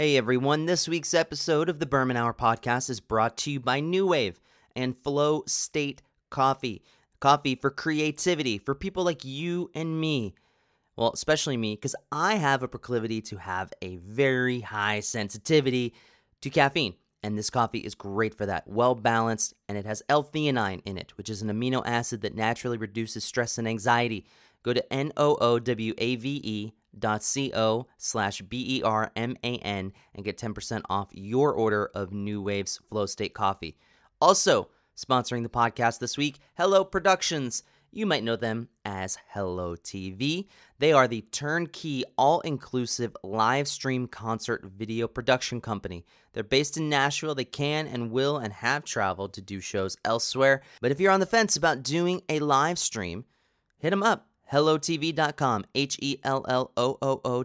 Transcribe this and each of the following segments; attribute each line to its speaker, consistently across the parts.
Speaker 1: Hey everyone, this week's episode of the Berman Hour podcast is brought to you by NooWave and Flow State Coffee. Coffee for creativity, for people like you and me. Well, especially me, because I have a proclivity to have a very high sensitivity to caffeine. And this coffee is great for that. Well balanced, and it has L theanine in it, which is an amino acid that naturally reduces stress and anxiety. Go to N O O W A V E co slash b-e-r-m-a-n and get 10% off your order of NooWave's flow state coffee. Also sponsoring the podcast this week Hellooo Productions. You might know them as hello tv they are the turnkey all-inclusive live stream concert video production company. They're based in nashville. They can and will and have traveled to do shows elsewhere. But if you're on the fence about doing a live stream hit them up hellotv.com, H E L L O O O.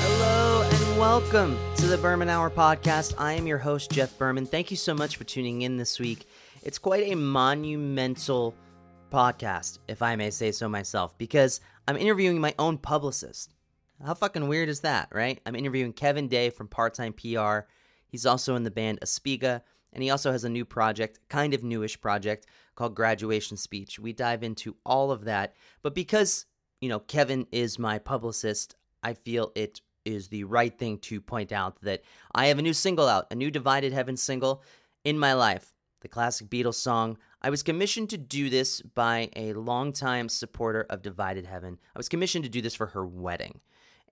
Speaker 1: Hello and welcome to the Berman Hour podcast. I am your host, Jeff Berman. Thank you so much for tuning in this week. It's quite a monumental podcast, if I may say so myself, because I'm interviewing my own publicist. How fucking weird is that, right? I'm interviewing Kevin Day from Part Time PR. He's also in the band Aspiga, and he also has a new project, kind of newish project, called Graduation Speech. We dive into all of that. But because, you know, Kevin is my publicist, I feel it is the right thing to point out that I have a new single out, a new Divided Heaven single in my life, the classic Beatles song. I was commissioned to do this by a longtime supporter of Divided Heaven. I was commissioned to do this for her wedding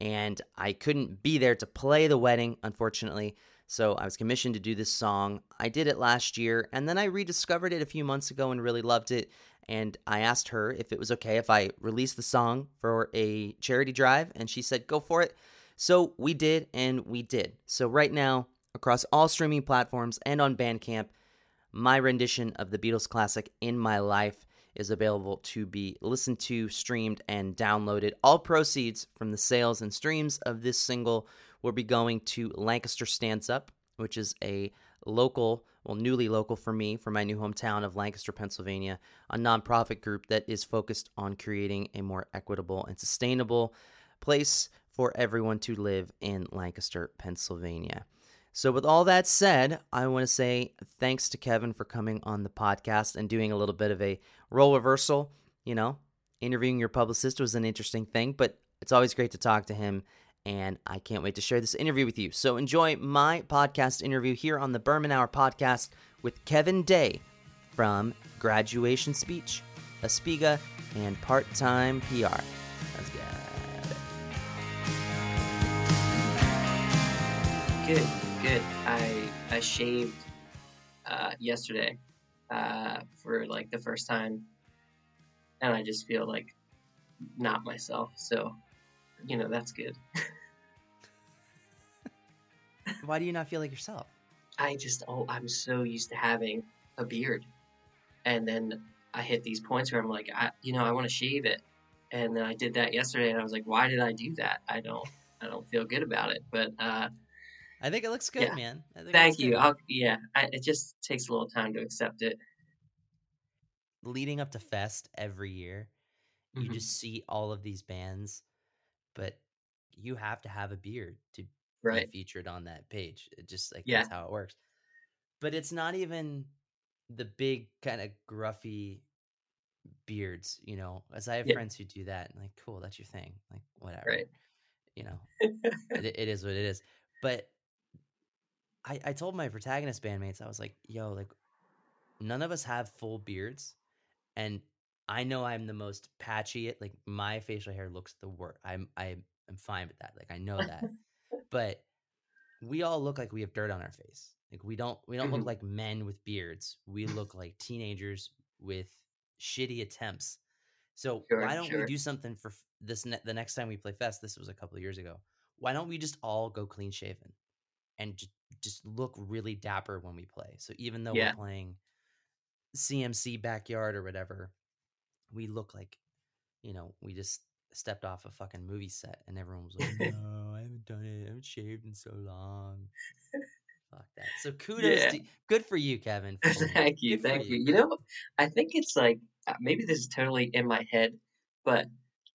Speaker 1: and I couldn't be there to play the wedding, unfortunately. So I was commissioned to do this song. I did it last year, and then I rediscovered it a few months ago and really loved it. And I asked her if it was okay if I released the song for a charity drive, and she said, go for it. So we did, and we did. So right now, across all streaming platforms and on Bandcamp, my rendition of the Beatles classic In My Life is available to be listened to, streamed, and downloaded. All proceeds from the sales and streams of this single will be going to Lancaster Stands Up, which is a local, well, newly local for me, for my new hometown of Lancaster, Pennsylvania, a nonprofit group that is focused on creating a more equitable and sustainable place for everyone to live in Lancaster, Pennsylvania. So, with all that said, I want to say thanks to Kevin for coming on the podcast and doing a little bit of a role reversal. You know, interviewing your publicist was an interesting thing, but it's always great to talk to him. And I can't wait to share this interview with you. So, enjoy my podcast interview here on the Berman Hour podcast with Kevin Day from Graduation Speech, Aspiga, and Part Time PR. Let's get
Speaker 2: it. Good good. I I shaved uh, yesterday uh, for like the first time, and I just feel like not myself. So, you know, that's good.
Speaker 1: Why do you not feel like yourself?
Speaker 2: I just oh, I'm so used to having a beard, and then I hit these points where I'm like, I, you know, I want to shave it, and then I did that yesterday, and I was like, why did I do that? I don't, I don't feel good about it, but. uh
Speaker 1: I think it looks good, yeah. man.
Speaker 2: Thank you. yeah, I, it just takes a little time to accept it.
Speaker 1: Leading up to Fest every year, you mm-hmm. just see all of these bands, but you have to have a beard to
Speaker 2: right.
Speaker 1: be featured on that page. It just like yeah. that's how it works. But it's not even the big kind of gruffy beards, you know. As I have yeah. friends who do that, and like, cool, that's your thing. Like, whatever.
Speaker 2: Right.
Speaker 1: You know, it, it is what it is. But I, I told my protagonist bandmates, I was like, yo, like none of us have full beards. And I know I'm the most patchy. Like my facial hair looks the worst. I'm I am fine with that. Like I know that. but we all look like we have dirt on our face. Like we don't we don't mm-hmm. look like men with beards. We look like teenagers with shitty attempts. So sure, why don't sure. we do something for this ne- the next time we play fest? This was a couple of years ago. Why don't we just all go clean shaven? and just just look really dapper when we play. So even though yeah. we're playing CMC backyard or whatever, we look like you know we just stepped off a fucking movie set and everyone was like, "No, I haven't done it. I haven't shaved in so long." Fuck that. So kudos
Speaker 2: Yeah.
Speaker 1: to good for you, Kevin. for
Speaker 2: thank you,
Speaker 1: Good
Speaker 2: thank you. You know, I think it's like uh, maybe this is totally in my head, but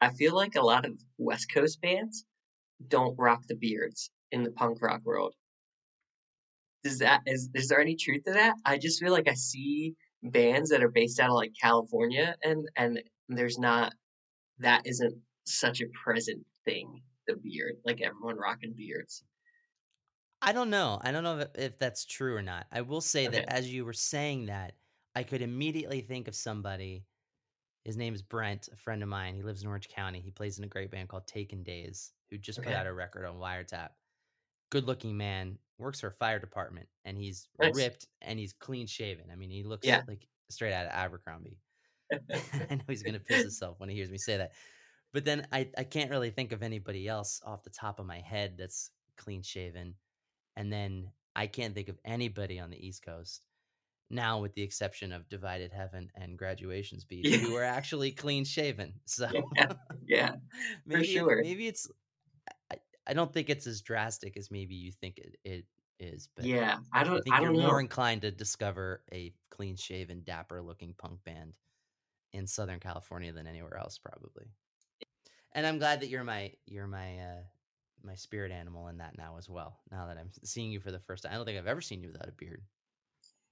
Speaker 2: I feel like a lot of West Coast bands don't rock the beards in the punk rock world. Is that is is there any truth to that? I just feel like I see bands that are based out of like California and and there's not that isn't such a present thing, the beard, like everyone rocking beards.
Speaker 1: I don't know. I don't know if, if that's true or not. I will say
Speaker 2: Okay.
Speaker 1: that as you were saying that, I could immediately think of somebody. His name is Brent, a friend of mine. He lives in Orange County. He plays in a great band called Taken Days, who just put out a record on Wiretap. Good looking man, works for a fire department, and he's
Speaker 2: Nice.
Speaker 1: ripped and he's clean shaven. I mean, he looks
Speaker 2: Yeah.
Speaker 1: like straight out of Abercrombie. I know he's gonna piss himself when he hears me say that. But then I, I can't really think of anybody else off the top of my head that's clean shaven. And then I can't think of anybody on the East Coast now, with the exception of Divided Heaven and Graduation Speech,
Speaker 2: Yeah.
Speaker 1: who are actually clean shaven. So
Speaker 2: yeah, yeah.
Speaker 1: maybe it-
Speaker 2: sure.
Speaker 1: maybe it's I, I don't think it's as drastic as maybe you think it, it is, but
Speaker 2: Yeah, I
Speaker 1: I
Speaker 2: don't.
Speaker 1: think
Speaker 2: I
Speaker 1: you're
Speaker 2: know.
Speaker 1: more inclined to discover a clean shaven, dapper looking punk band in Southern California than anywhere else, probably. And I'm glad that you're my you're my uh my spirit animal in that now as well. Now that I'm seeing you for the first time, I don't think I've ever seen you without a beard.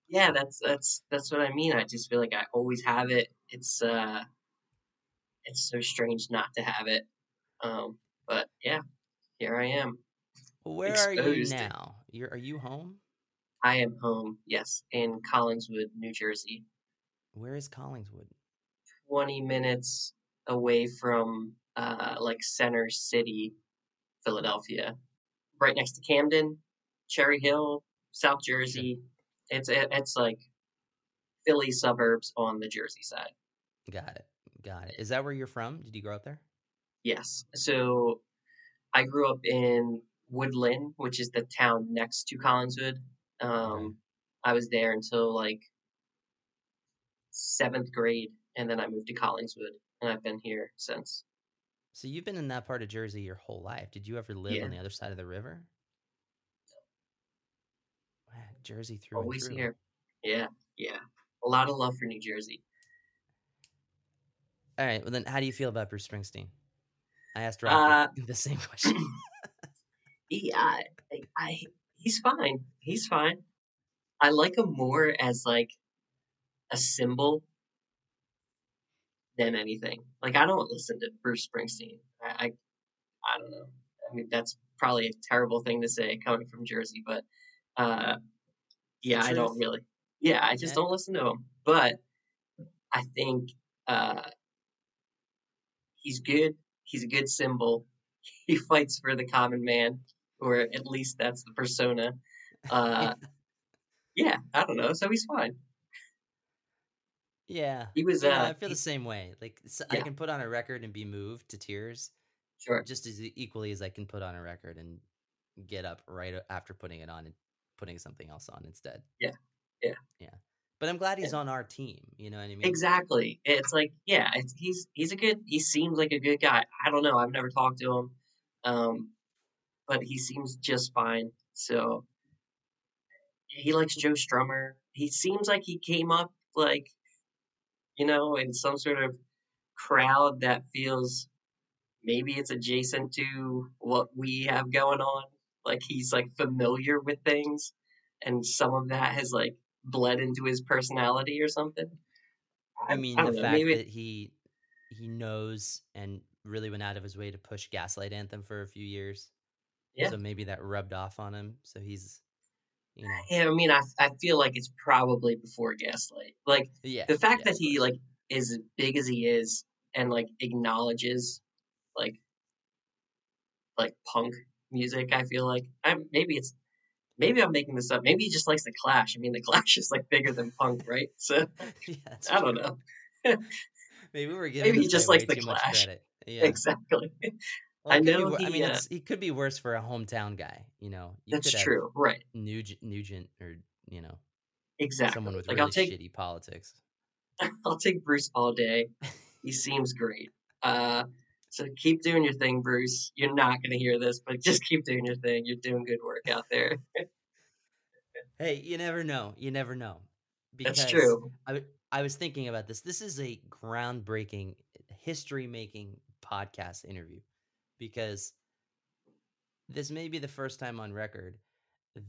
Speaker 2: Yeah, that's that's that's what I mean. I just feel like I always have it. It's uh, it's so strange not to have it. Um, but yeah, here I am.
Speaker 1: Where are you now? You're are you home?
Speaker 2: I am home. Yes, in Collingswood, New Jersey.
Speaker 1: Where is Collingswood?
Speaker 2: Twenty minutes away from uh, like Center City, Philadelphia, right next to Camden, Cherry Hill, South Jersey. It's it, it's like Philly suburbs on the Jersey side.
Speaker 1: Got it. Got it. Is that where you're from? Did you grow up there?
Speaker 2: Yes. So I grew up in Woodlynne, which is the town next to Collingswood. Um, I was there until like seventh grade, and then I moved to Collingswood, and I've been here since.
Speaker 1: So you've been in that part of Jersey your whole life. Did you ever live
Speaker 2: Yeah.
Speaker 1: on the other side of the river? Wow, Jersey through
Speaker 2: Always
Speaker 1: and through.
Speaker 2: here. Yeah, yeah. A lot of love for New Jersey.
Speaker 1: All right. Well, then, how do you feel about Bruce Springsteen? I asked
Speaker 2: Uh,
Speaker 1: the same question.
Speaker 2: He, I, I, he's fine. He's fine. I like him more as like a symbol than anything. Like I don't listen to Bruce Springsteen. I, I, I don't know. I mean, that's probably a terrible thing to say coming from Jersey, but uh, yeah, I don't really. Yeah, I just
Speaker 1: Yeah.
Speaker 2: don't listen to him. But I think uh, he's good. He's a good symbol. He fights for the common man, or at least that's the persona. Uh, yeah, I don't know. So he's fine.
Speaker 1: yeah.
Speaker 2: He was.
Speaker 1: Know,
Speaker 2: Uh,
Speaker 1: I feel
Speaker 2: he-
Speaker 1: the same way. Like s I
Speaker 2: Yeah.
Speaker 1: can put on a record and be moved to tears
Speaker 2: sure.
Speaker 1: just as equally as I can put on a record and get up right after putting it on and putting something else on instead.
Speaker 2: Yeah. Yeah.
Speaker 1: Yeah. But I'm glad he's on our team. You know what I mean?
Speaker 2: Exactly. It's like, yeah, it's, he's he's a good. He seems like a good guy. I don't know. I've never talked to him, um, but he seems just fine. So he likes Joe Strummer. He seems like he came up like, you know, in some sort of crowd that feels maybe it's adjacent to what we have going on. Like he's like familiar with things, and some of that has like bled into his personality or something.
Speaker 1: I mean,
Speaker 2: I
Speaker 1: the
Speaker 2: know,
Speaker 1: fact
Speaker 2: maybe-
Speaker 1: that he he knows and really went out of his way to push Gaslight Anthem for a few years.
Speaker 2: Yeah.
Speaker 1: So maybe that rubbed off on him. So he's, you know,
Speaker 2: Yeah, I mean, I I feel like it's probably before Gaslight. Like
Speaker 1: yeah.
Speaker 2: the fact
Speaker 1: yeah,
Speaker 2: that he like is as big as he is and like acknowledges like like punk music. I feel like I maybe it's maybe I'm making this up. Maybe he just likes the Clash. I mean, the Clash is like bigger than punk, right? So
Speaker 1: yeah,
Speaker 2: I don't
Speaker 1: true.
Speaker 2: know.
Speaker 1: Maybe we're giving
Speaker 2: Maybe he just likes the Clash.
Speaker 1: Yeah.
Speaker 2: Exactly.
Speaker 1: Well,
Speaker 2: I
Speaker 1: it could be
Speaker 2: know
Speaker 1: I
Speaker 2: he,
Speaker 1: mean,
Speaker 2: uh,
Speaker 1: it's, he could be worse for a hometown guy. You know, you
Speaker 2: That's true. Right.
Speaker 1: Nugent, Nugent, or you know,
Speaker 2: Exactly.
Speaker 1: someone with
Speaker 2: like
Speaker 1: really
Speaker 2: I'll take
Speaker 1: shitty politics.
Speaker 2: I'll take Bruce all day. He seems great. Uh, so keep doing your thing, Bruce. You're not going to hear this, but just keep doing your thing. You're doing good work out there.
Speaker 1: Hey, you never know. You never know.
Speaker 2: That's
Speaker 1: Because
Speaker 2: true.
Speaker 1: I was thinking about this. This is a groundbreaking, history making podcast interview because this may be the first time on record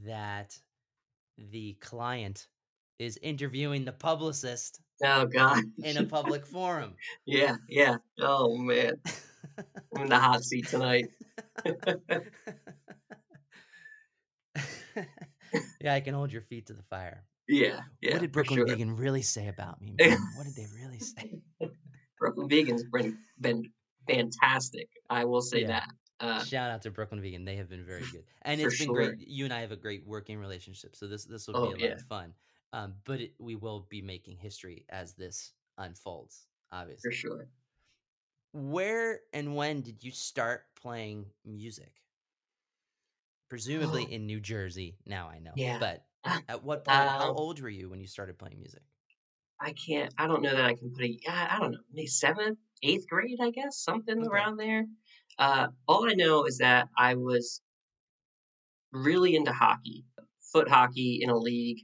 Speaker 1: that the client is interviewing the publicist
Speaker 2: Oh God.
Speaker 1: in a public forum.
Speaker 2: Yeah, yeah. Oh man, I'm in the hot seat tonight.
Speaker 1: yeah, I can hold your feet to the fire.
Speaker 2: Yeah, yeah.
Speaker 1: what did Brooklyn
Speaker 2: sure.
Speaker 1: Vegan really say about me? man? what did they really say?
Speaker 2: Brooklyn Vegan's been been fantastic. I will say
Speaker 1: Yeah.
Speaker 2: that. Uh,
Speaker 1: Shout out to Brooklyn Vegan; they have been very good, and it's been
Speaker 2: sure.
Speaker 1: great. You and I have a great working relationship, so this this will
Speaker 2: Oh,
Speaker 1: be a lot of fun. Um, but it, we will be making history as this unfolds. Obviously,
Speaker 2: for sure.
Speaker 1: Where and when did you start playing music? Presumably in New Jersey. Now I know.
Speaker 2: Yeah.
Speaker 1: But at what point? how
Speaker 2: Um,
Speaker 1: old were you when you started playing music?
Speaker 2: I can't. I don't know that I can put a. Yeah, I don't know. Maybe seventh, eighth grade, I guess, something
Speaker 1: Okay.
Speaker 2: around there. Uh, all I know is that I was really into hockey, foot hockey in a league,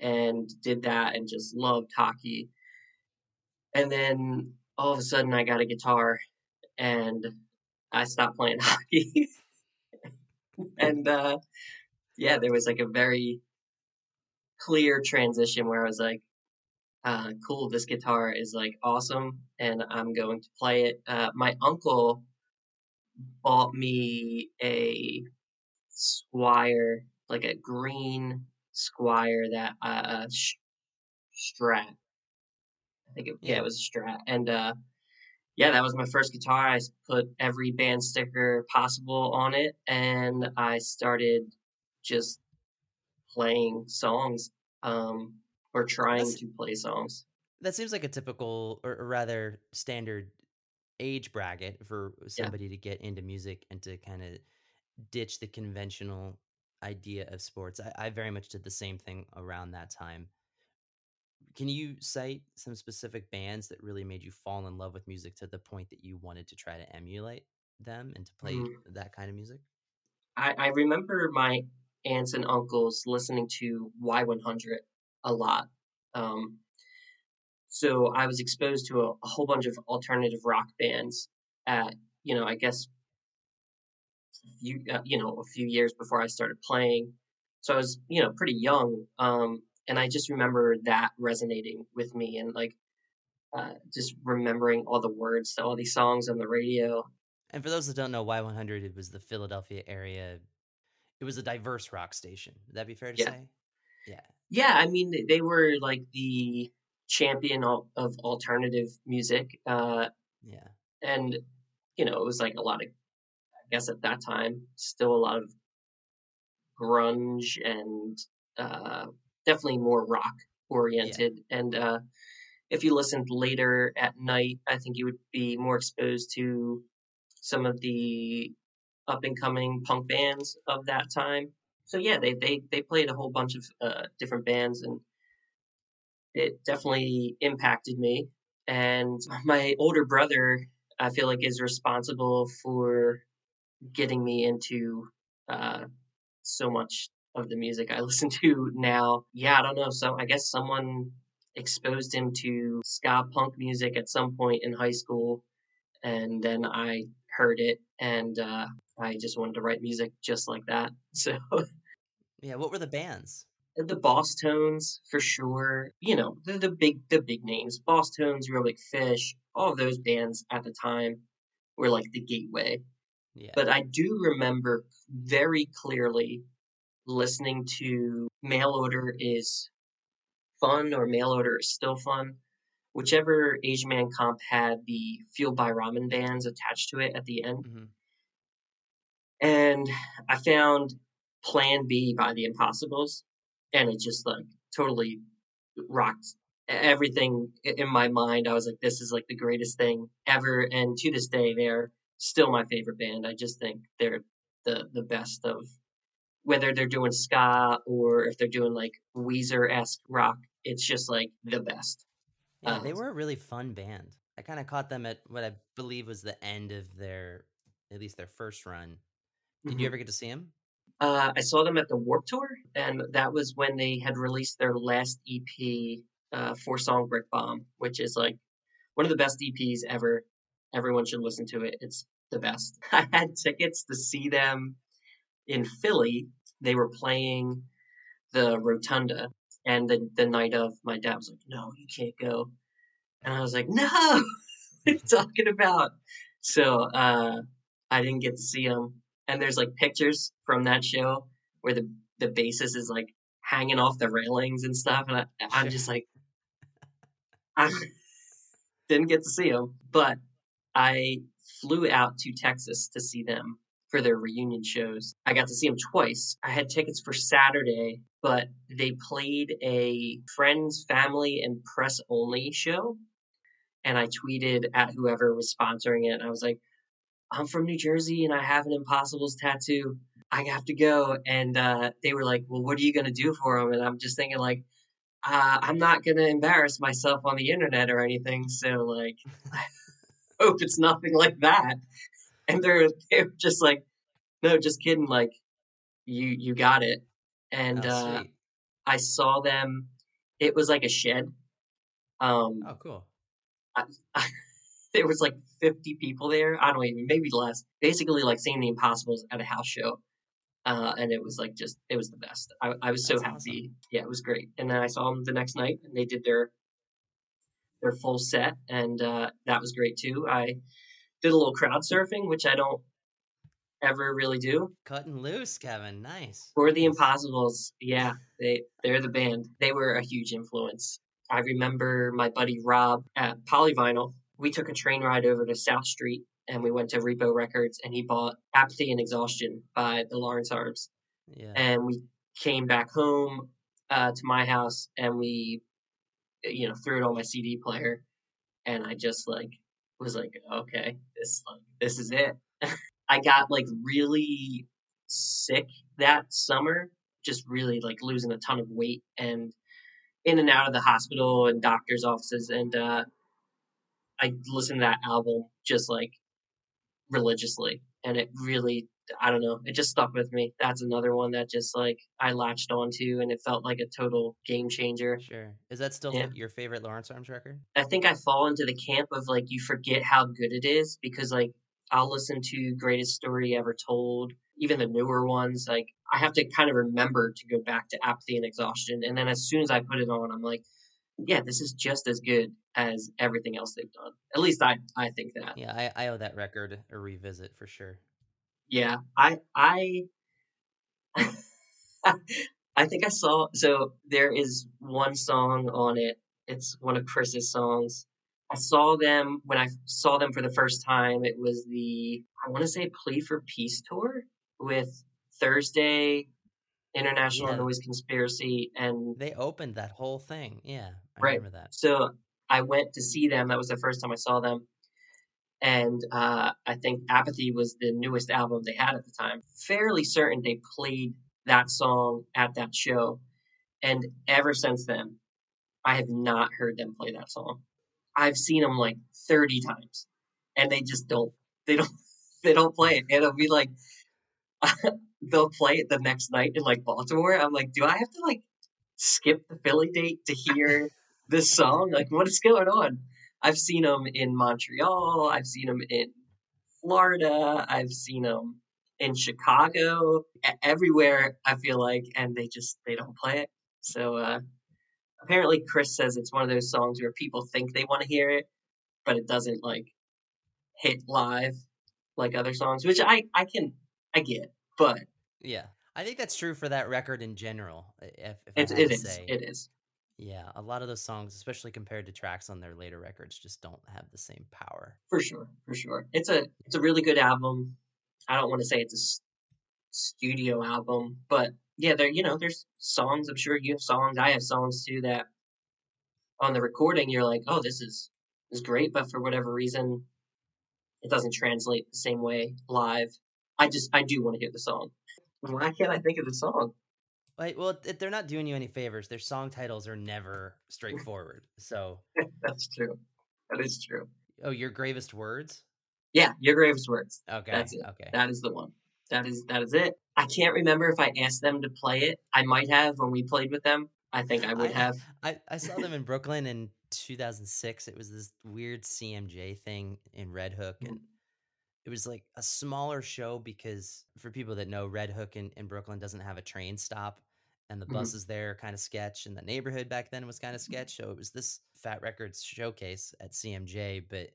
Speaker 2: and did that and just loved hockey. And then all of a sudden, I got a guitar, and I stopped playing hockey. and uh, yeah, there was like a very clear transition where I was like, uh, cool, this guitar is like awesome and I'm going to play it. Uh, my uncle bought me a Squier, like a green Squier that, uh, sh- Strat. Think it, yeah.
Speaker 1: Yeah.
Speaker 2: it was a Strat. And, uh, yeah, that was my first guitar. I put every band sticker possible on it and I started just playing songs, um, or trying
Speaker 1: That's-
Speaker 2: to play songs.
Speaker 1: That seems like a typical, or, or rather standard, age bracket for somebody to get into music and to kind of ditch the conventional idea of sports. I, I very much did the same thing around that time. Can you cite some specific bands that really made you fall in love with music to the point that you wanted to try to emulate them and to play
Speaker 2: Mm.
Speaker 1: that kind of music?
Speaker 2: I, I remember my aunts and uncles listening to Y100 a lot. Um, so I was exposed to a, a whole bunch of alternative rock bands at, you know, I guess, you uh, you know, a few years before I started playing. So I was, you know, pretty young. Um, and I just remember that resonating with me and like uh, just remembering all the words to all these songs on the radio.
Speaker 1: And for those that don't know, Y100 it was the Philadelphia area. It was a diverse rock station. Would that be fair to
Speaker 2: Yeah.
Speaker 1: say? Yeah.
Speaker 2: Yeah, I mean, they- were like the champion of, of alternative music. Uh,
Speaker 1: Yeah.
Speaker 2: and, you know, it was like a lot of, I guess at that time, still a lot of grunge and uh, definitely more rock oriented. And uh, if you listened later at night, I think you would be more exposed to some of the up and coming punk bands of that time. So yeah, they they they played a whole bunch of uh, different bands, and it definitely impacted me. And my older brother, I feel like, is responsible for getting me into uh, so much of the music I listen to now. Yeah, I don't know. So I guess someone exposed him to ska punk music at some point in high school, and then I heard it, and uh, I just wanted to write music just like that. So
Speaker 1: Yeah. What were the bands?
Speaker 2: the Bosstones for sure. You know the the big the big names, Bosstones, Real Big Fish, all of those bands at the time were like the gateway.
Speaker 1: Yeah.
Speaker 2: But I do remember very clearly listening to Mail Order is fun or Mail Order is still fun. Whichever Asian Man comp had the Fueled by Ramen bands attached to it at the end.
Speaker 1: Mhm.
Speaker 2: And I found Plan B by the Impossibles, and it just like totally rocked everything in my mind. I was like, this is like the greatest thing ever. And to this day, they're still my favorite band. I just think they're the, the best of whether they're doing ska or if they're doing like Weezer esque rock. It's just like the best.
Speaker 1: Yeah, they
Speaker 2: Uh,
Speaker 1: were a really fun band. I kind of caught them at what I believe was the end of their, at least their first run. Did you
Speaker 2: Mhm.
Speaker 1: ever get to see them?
Speaker 2: Uh, I saw them at the Warped Tour, and that was when they had released their last EP, uh, four song Brick Bomb, which is like one of the best EPs ever. Everyone should listen to it. It's the best. I had tickets to see them in Philly. They were playing the Rotunda, and the the night of, my dad was like, "No, you can't go," and I was like, "No, what are you talking about?" So uh, I didn't get to see them. And there's like pictures from that show where the the bassist is like hanging off the railings and stuff, and I, I'm just like, I didn't get to see them, but I flew out to Texas to see them for their reunion shows. I got to see them twice. I had tickets for Saturday, but they played a friends, family, and press only show. And I tweeted at whoever was sponsoring it. And I was like, I'm from New Jersey and I have an Impossibles tattoo. I have to go. And uh, they were like, Well, what are you going to do for them? And I'm just thinking, like, uh, I'm not going to embarrass myself on the internet or anything. So, like, I hope it's nothing like that. And they're, they're just like, No, just kidding. Like, you, you got it. And
Speaker 1: oh,
Speaker 2: uh. I saw them. It was like a shed. Um,
Speaker 1: Oh, cool.
Speaker 2: I, I, there was like 50 people there. I don't even, maybe less. Basically, like seeing the Impossibles at a house show. Uh, and it was like just, it was the best. I, I was so
Speaker 1: That's
Speaker 2: happy. Yeah, it was great. And then I saw them the next night and they did their their full set, and uh, that was great too. I did a little crowd surfing, which I don't ever really do.
Speaker 1: Cutting loose, Kevin. Nice.
Speaker 2: For the Impossibles, yeah, they they're the band. They were a huge influence. I remember my buddy Rob at Polyvinyl. We took a train ride over to South Street and we went to Repo Records and he bought Apathy and Exhaustion by the Lawrence Arms.
Speaker 1: Yeah.
Speaker 2: And we came back home uh, to my house and we, you know, threw it on my CD player. And I just like was like, okay, this like this is it. I got like really sick that summer, just really like losing a ton of weight and in and out of the hospital and doctor's offices. And uh, I listened to that album just like religiously. And it really, I don't know, it just stuck with me. That's another one that just like I latched onto and it felt like a total game changer.
Speaker 1: Sure. Is that still
Speaker 2: Yeah.
Speaker 1: your favorite Lawrence Arms record?
Speaker 2: I think I fall into the camp of like you forget how good it is because like I'll listen to Greatest Story Ever Told, even the newer ones. Like I have to kind of remember to go back to Apathy and Exhaustion, and then as soon as I put it on, I'm like, yeah, this is just as good as everything else they've done. At least I I think that.
Speaker 1: Yeah, I, I owe that record a revisit for sure.
Speaker 2: Yeah, I I I think I saw so there is one song on it. It's one of Chris's songs. I saw them when I saw them for the first time. It was the I want to say Plea for Peace tour with Thursday, International
Speaker 1: Yeah.
Speaker 2: Noise Conspiracy, and
Speaker 1: They opened that whole thing. Yeah, I
Speaker 2: Right.
Speaker 1: remember that.
Speaker 2: so I went to see them. That was the first time I saw them. And uh, I think Apathy was the newest album they had at the time. Fairly certain they played that song at that show. And ever since then, I have not heard them play that song. I've seen them like 30 times and they just don't, they don't, they don't play it. And it'll be like, they'll play it the next night in like Baltimore. I'm like, do I have to like skip the Philly date to hear this song? Like, what is going on? I've seen them in Montreal. I've seen them in Florida. I've seen them in Chicago. Everywhere I feel like, and they just they don't play it. So uh, apparently, Chris says it's one of those songs where people think they want to hear it, but it doesn't like hit live like other songs, which I I can I get, but
Speaker 1: Yeah, I think that's true for that record in general. If, if
Speaker 2: it it is
Speaker 1: say,
Speaker 2: it is
Speaker 1: yeah, a lot of those songs, especially compared to tracks on their later records, just don't have the same power.
Speaker 2: for sure for sure. It's a it's a really good album. I don't want to say it's a studio album, but yeah, there you know there's songs. I'm sure you have songs. I have songs too that on the recording you're like, oh, this is is great, but for whatever reason, it doesn't translate the same way live. I just I do want to hear the song. Why can't I think of the song?
Speaker 1: Wait, well, th- they're not doing you any favors. Their song titles are never straightforward. So,
Speaker 2: That's true. That is true.
Speaker 1: oh, your gravest words.
Speaker 2: Yeah, your gravest words.
Speaker 1: Okay,
Speaker 2: That's it.
Speaker 1: okay.
Speaker 2: That is the one. That is that is it. I can't remember if I asked them to play it. I might have when we played with them. I think I would
Speaker 1: I,
Speaker 2: have.
Speaker 1: I, I saw them in Brooklyn in 2006. It was this weird CMJ thing in Red Hook, mm. and it was like a smaller show because for people that know, Red Hook in, in Brooklyn doesn't have a train stop, and the
Speaker 2: Mhm.
Speaker 1: buses there kind of sketch, and the neighborhood back then was kind of sketch. So it was this Fat Records showcase at CMJ, but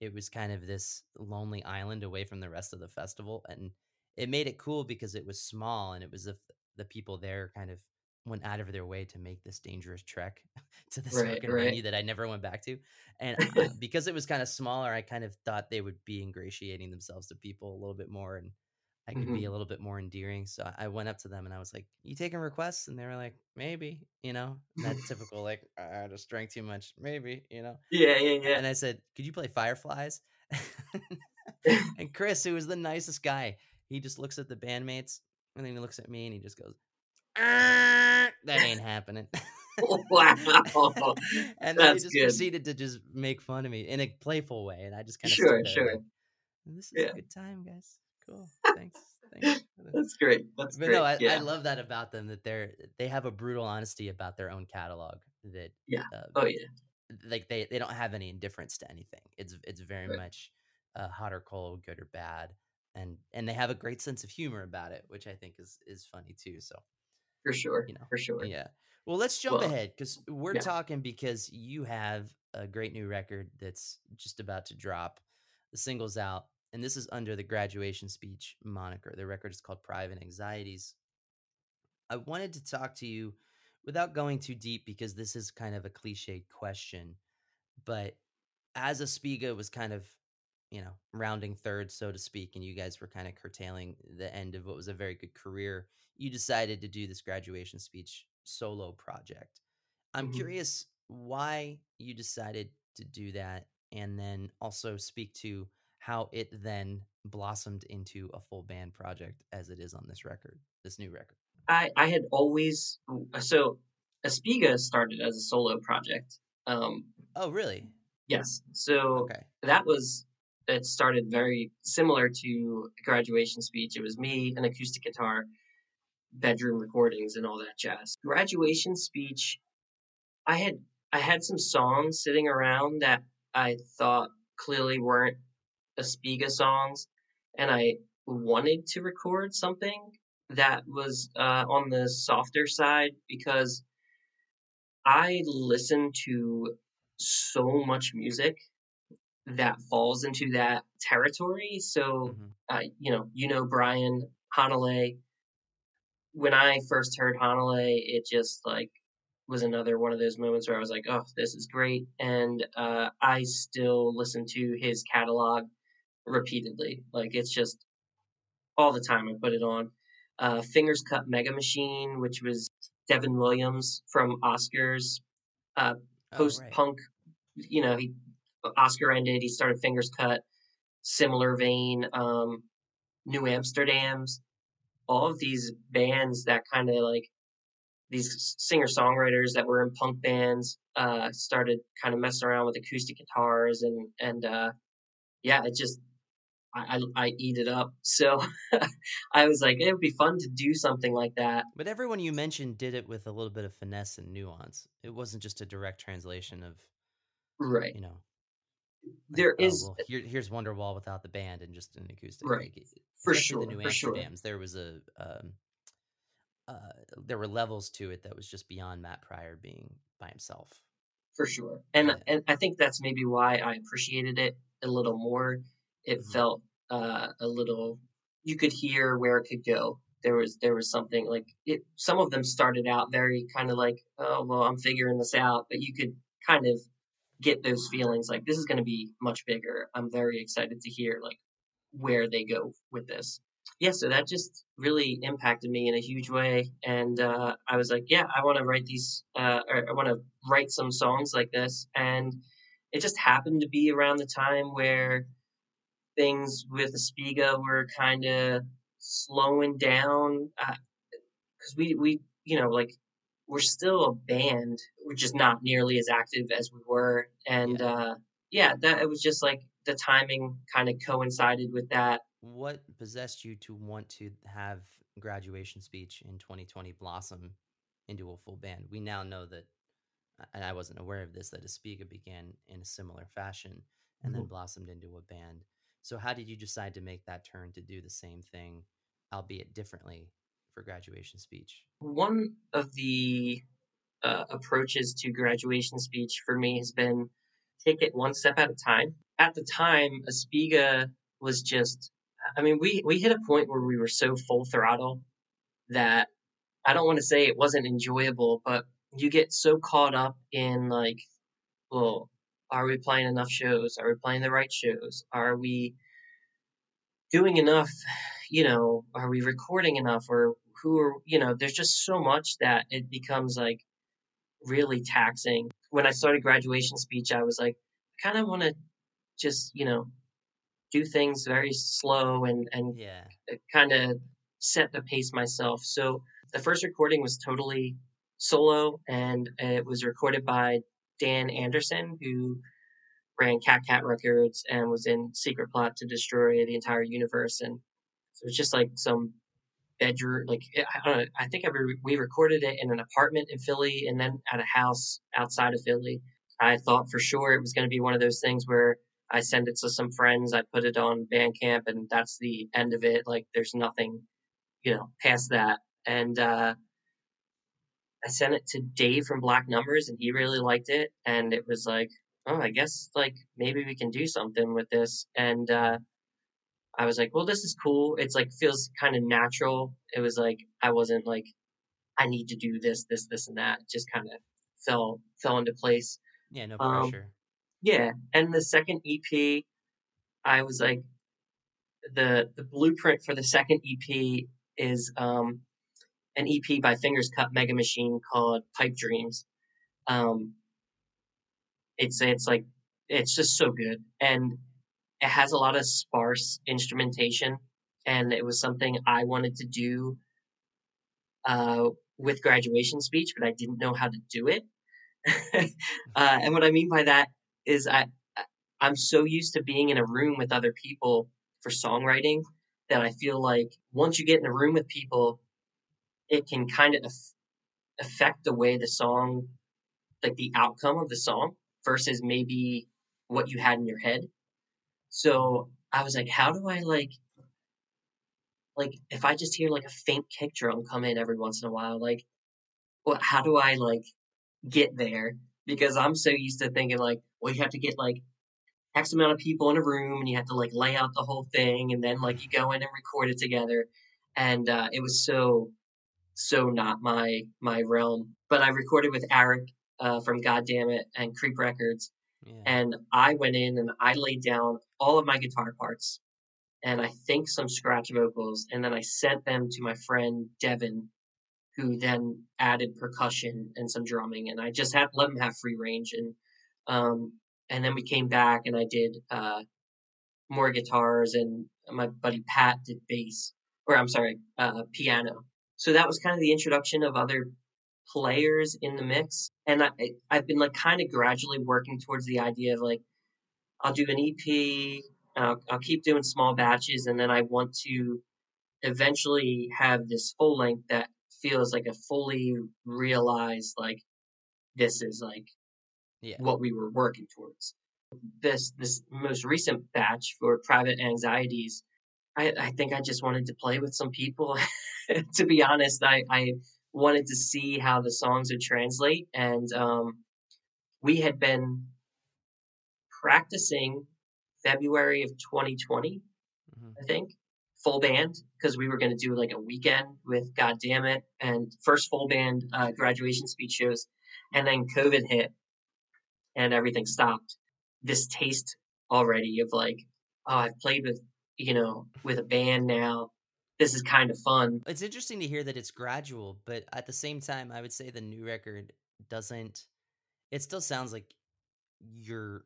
Speaker 1: it was kind of this lonely island away from the rest of the festival, and it made it cool because it was small, and it was the the people there kind of went out of their way to make this dangerous trek to this
Speaker 2: Right,
Speaker 1: fucking
Speaker 2: right.
Speaker 1: venue that I never went back to. And uh, because it was kind of smaller, I kind of thought they would be ingratiating themselves to people a little bit more and I could be
Speaker 2: Mhm.
Speaker 1: a little bit more endearing. So I- I went up to them and I was like, You taking requests? And they were like, Maybe, you know, that typical, like, I just drank too much. Maybe, you know.
Speaker 2: Yeah, yeah, yeah.
Speaker 1: And I said, Could you play Fireflies? and Chris, who was the nicest guy, he just looks at the bandmates and then he looks at me and he just goes, "Ah, That ain't happening.
Speaker 2: wow.
Speaker 1: and then he just
Speaker 2: good.
Speaker 1: proceeded to just make fun of me in a playful way. And I just kind of
Speaker 2: Sure, sure.
Speaker 1: like, this is
Speaker 2: Yeah.
Speaker 1: a good time, guys. Cool. Thanks. Thanks.
Speaker 2: That's great. That's
Speaker 1: but
Speaker 2: great.
Speaker 1: no, I,
Speaker 2: yeah.
Speaker 1: I love that about them that they're they have a brutal honesty about their own catalog that
Speaker 2: Yeah.
Speaker 1: uh,
Speaker 2: oh yeah.
Speaker 1: like they, they don't have any indifference to anything. It's it's very
Speaker 2: Right.
Speaker 1: much uh, hot or cold, good or bad, and and they have a great sense of humor about it, which I think is is funny too. So
Speaker 2: For sure.
Speaker 1: you know,
Speaker 2: For sure.
Speaker 1: yeah. Well, let's jump
Speaker 2: Well,
Speaker 1: ahead because we're
Speaker 2: yeah.
Speaker 1: talking because you have a great new record that's just about to drop. The single's out, and this is under the graduation speech moniker. The record is called Private Anxieties. I wanted to talk to you without going too deep because this is kind of a cliched question, but as Aspiga was kind of, you know, rounding third, so to speak, and you guys were kind of curtailing the end of what was a very good career, you decided to do this graduation speech solo project. I'm
Speaker 2: Mhm.
Speaker 1: curious why you decided to do that, and then also speak to how it then blossomed into a full band project as it is on this record, this new record.
Speaker 2: I I had always so Aspiga started as a solo project. Um,
Speaker 1: Oh, really?
Speaker 2: yes. So
Speaker 1: Okay.
Speaker 2: that was it started very similar to graduation speech. It was me, an acoustic guitar, bedroom recordings, and all that jazz. Graduation speech, I had I had some songs sitting around that I thought clearly weren't Aspiga songs, and I wanted to record something that was uh, on the softer side because I listened to so much music that falls into that territory. So,
Speaker 1: Mhm.
Speaker 2: uh, you know, you know Brian Hanalei. When I first heard Hanalei, it just like was another one of those moments where I was like, "Oh, this is great," and uh, I still listen to his catalog repeatedly. Like it's just all the time. I put it on. Uh, Fingers Cut Mega Machine, which was Devon Williams from Osker's, uh,
Speaker 1: Oh,
Speaker 2: post
Speaker 1: right.
Speaker 2: punk. You know, he Osker ended. He started Fingers Cut, similar vein. Um, New Amsterdam's, all of these bands that kind of like these singer songwriters that were in punk bands uh, started kind of messing around with acoustic guitars and and uh, yeah, it just I, I I eat it up. So I was like, it would be fun to do something like that.
Speaker 1: But everyone you mentioned did it with a little bit of finesse and nuance. It wasn't just a direct translation of,
Speaker 2: Right.
Speaker 1: you know,
Speaker 2: There
Speaker 1: oh,
Speaker 2: is
Speaker 1: well, here, here's Wonderwall without the band and just an acoustic.
Speaker 2: Right.
Speaker 1: Like,
Speaker 2: for sure.
Speaker 1: the New
Speaker 2: For sure.
Speaker 1: Amsterdams, there was a, um, uh, there were levels to it that was just beyond Matt Pryor being by himself.
Speaker 2: For sure. And
Speaker 1: Yeah.
Speaker 2: and I think that's maybe why I appreciated it a little more. It
Speaker 1: Mhm.
Speaker 2: felt uh, a little you could hear where it could go. There was there was something like it some of them started out very kind of like, oh well I'm figuring this out, but you could kind of get those feelings like this is gonna be much bigger. I'm very excited to hear like where they go with this. Yeah, so that just really impacted me in a huge way, and uh, I was like, yeah, I want to write these, uh, or I want to write some songs like this, and it just happened to be around the time where things with Aspiga were kind of slowing down, because we we you know like we're still a band, we're just not nearly as active as we were, and
Speaker 1: Yeah.
Speaker 2: uh, yeah, that it was just like the timing kind of coincided with that.
Speaker 1: What possessed you to want to have graduation speech in 2020 blossom into a full band. We now know that, and I wasn't aware of this, that Aspiga began in a similar fashion and then
Speaker 2: Mhm.
Speaker 1: blossomed into a band. So, how did you decide to make that turn to do the same thing, albeit differently, for graduation speech?
Speaker 2: One of the uh, approaches to graduation speech for me has been take it one step at a time. At the time, Aspiga was just, I mean, we, we hit a point where we were so full throttle that I don't want to say it wasn't enjoyable, but you get so caught up in like, well, are we playing enough shows? Are we playing the right shows? Are we doing enough? You know, are we recording enough? Or who are, you know, there's just so much that it becomes like really taxing. When I started graduation speech, I was like, I kind of want to just, you know, do things very slow and, and
Speaker 1: Yeah.
Speaker 2: Uh, kind of set the pace myself. So the first recording was totally solo, and it was recorded by Dan Anderson, who ran Cat Cat Records and was in Secret Plot to Destroy the Entire Universe. And so it's just like some bedroom, like I don't know. I think I re- we recorded it in an apartment in Philly, and then at a house outside of Philly. I thought for sure it was going to be one of those things where I send it to some friends, I put it on Bandcamp, and that's the end of it. Like there's nothing, you know, past that. And uh, I sent it to Dave from Black Numbers, and he really liked it. And it was like, oh, I guess like maybe we can do something with this. And uh, I was like, well, this is cool. It's like feels kind of natural. It was like I wasn't like I need to do this, this, this, and that. It just kind of fell fell into place.
Speaker 1: Yeah, no
Speaker 2: Um,
Speaker 1: pressure.
Speaker 2: Yeah, and the second EP, I was like, the the blueprint for the second EP is um, an EP by Fingers Cut Mega Machine called Pipe Dreams. Um, it's it's like it's just so good, and it has a lot of sparse instrumentation, and it was something I wanted to do uh, with graduation speech, but I didn't know how to do it. uh, and what I mean by that is I I'm so used to being in a room with other people for songwriting that I feel like once you get in a room with people, it can kind of affect the way the song, like the outcome of the song, versus maybe what you had in your head. So I was like, how do I like, like if I just hear like a faint kick drum come in every once in a while, like, what? How do I like get there? Because I'm so used to thinking like, well, you have to get like X amount of people in a room and you have to like lay out the whole thing and then like you go in and record it together. And uh, it was so so not my my realm. But I recorded with Eric uh, from Goddamn It and Creep Records,
Speaker 1: Yeah.
Speaker 2: and I went in and I laid down all of my guitar parts and I think some scratch vocals, and then I sent them to my friend Devin, who then added percussion and some drumming, and I just had let him have free range, and um, and then we came back and I did uh, more guitars, and my buddy Pat did bass, or I'm sorry, uh, piano. So that was kind of the introduction of other players in the mix, and I I've been like kind of gradually working towards the idea of like I'll do an EP. I'll, I'll keep doing small batches, and then I want to eventually have this full length that feels like a fully realized like this is like
Speaker 1: yeah.
Speaker 2: what we were working towards. This this most recent batch for private anxieties, I, I think I just wanted to play with some people. to be honest, I, I wanted to see how the songs would translate, and um, we had been practicing February of 2020,
Speaker 1: Mhm.
Speaker 2: I think, full band because we were going to do like a weekend with God damn it and first full band uh, graduation speech shows, and then COVID hit and everything stopped. This taste already of like, oh, I've played with you know with a band now. This is kind of fun.
Speaker 1: It's interesting to hear that it's gradual, but at the same time, I would say the new record doesn't. It still sounds like you're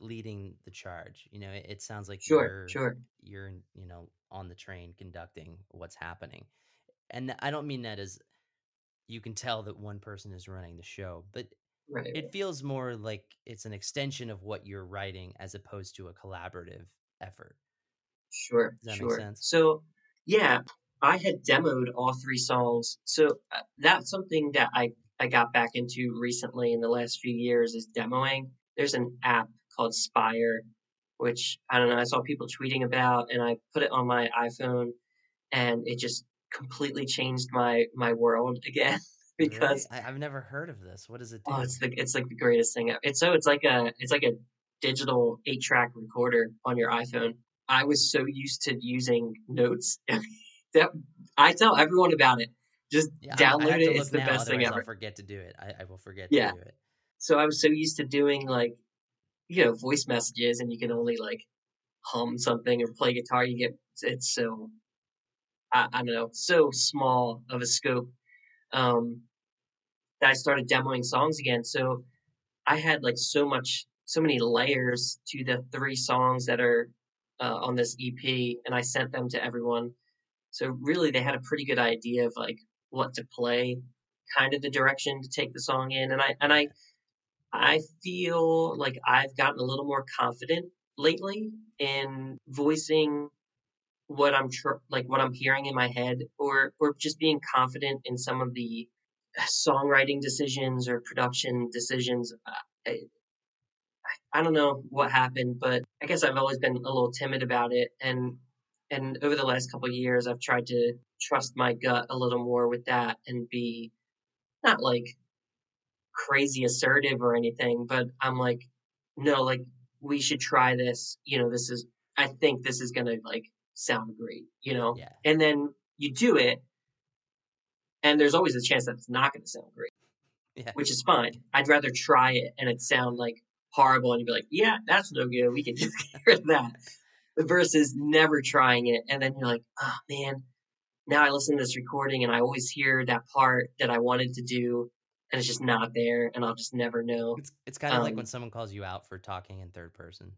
Speaker 1: leading the charge. You know, it, it sounds like
Speaker 2: Sure,
Speaker 1: you're
Speaker 2: sure.
Speaker 1: you're you know on the train conducting what's happening, and I don't mean that as you can tell that one person is running the show, but
Speaker 2: Right.
Speaker 1: it feels more like it's an extension of what you're writing as opposed to a collaborative effort.
Speaker 2: Sure,
Speaker 1: Does that make
Speaker 2: sure.
Speaker 1: sense?
Speaker 2: So, yeah, I had demoed all three songs. So uh, that's something that I, I got back into recently in the last few years is demoing. There's an app called Spire, which I don't know, I saw people tweeting about and I put it on my iPhone and it just completely changed my my world again because
Speaker 1: really? I, have never heard of this. What does it do?
Speaker 2: Oh, it's the it's like the greatest thing. It's so it's like a it's like a digital eight track recorder on your iPhone. I was so used to using notes that I tell everyone about it. Just yeah, download it. It's the now, best thing ever.
Speaker 1: I'll forget to do it. I, I will forget
Speaker 2: yeah.
Speaker 1: to do it.
Speaker 2: So I was so used to doing like, you know, voice messages, and you can only like hum something or play guitar. You get it's so I, I don't know, so small of a scope um, that I started demoing songs again. So I had like so much, so many layers to the three songs that are uh, on this EP, and I sent them to everyone. So really, they had a pretty good idea of like what to play, kind of the direction to take the song in, and I and I I feel like I've gotten a little more confident lately in voicing what I'm tr- like what I'm hearing in my head, or or just being confident in some of the songwriting decisions or production decisions. Uh, I, I don't know what happened, but I guess I've always been a little timid about it, and and over the last couple years, I've tried to trust my gut a little more with that and be not like crazy assertive or anything, but I'm like, no, like we should try this. You know, this is I think this is gonna like sound great, you know?
Speaker 1: Yeah.
Speaker 2: And then you do it, and there's always a chance that it's not to sound great,
Speaker 1: yeah.
Speaker 2: which is fine. I'd rather try it and it sound like horrible, and you'd be like, yeah, that's no good. We can just get rid of that. Versus never trying it, and then you're like, oh man, now I listen to this recording and I always hear that part that I wanted to do, and it's just not there, and I'll just never know.
Speaker 1: It's, it's kind of um, like when someone calls you out for talking in third person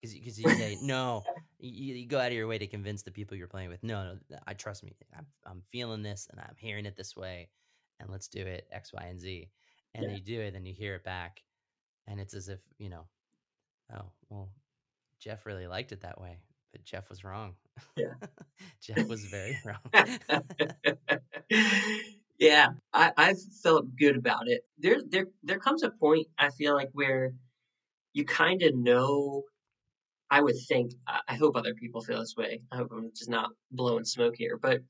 Speaker 1: because you say no you, you, go out of your way to convince the people you're playing with no no i trust me I'm, I'm feeling this and i'm hearing it this way and let's do it x y and z and yeah. you do it and you hear it back and it's as if you know oh well jeff really liked it that way but jeff was wrong
Speaker 2: yeah
Speaker 1: jeff was very wrong
Speaker 2: yeah I, i've felt good about it there there there comes a point i feel like where you kind of know I would think, I hope other people feel this way. I hope I'm just not blowing smoke here, but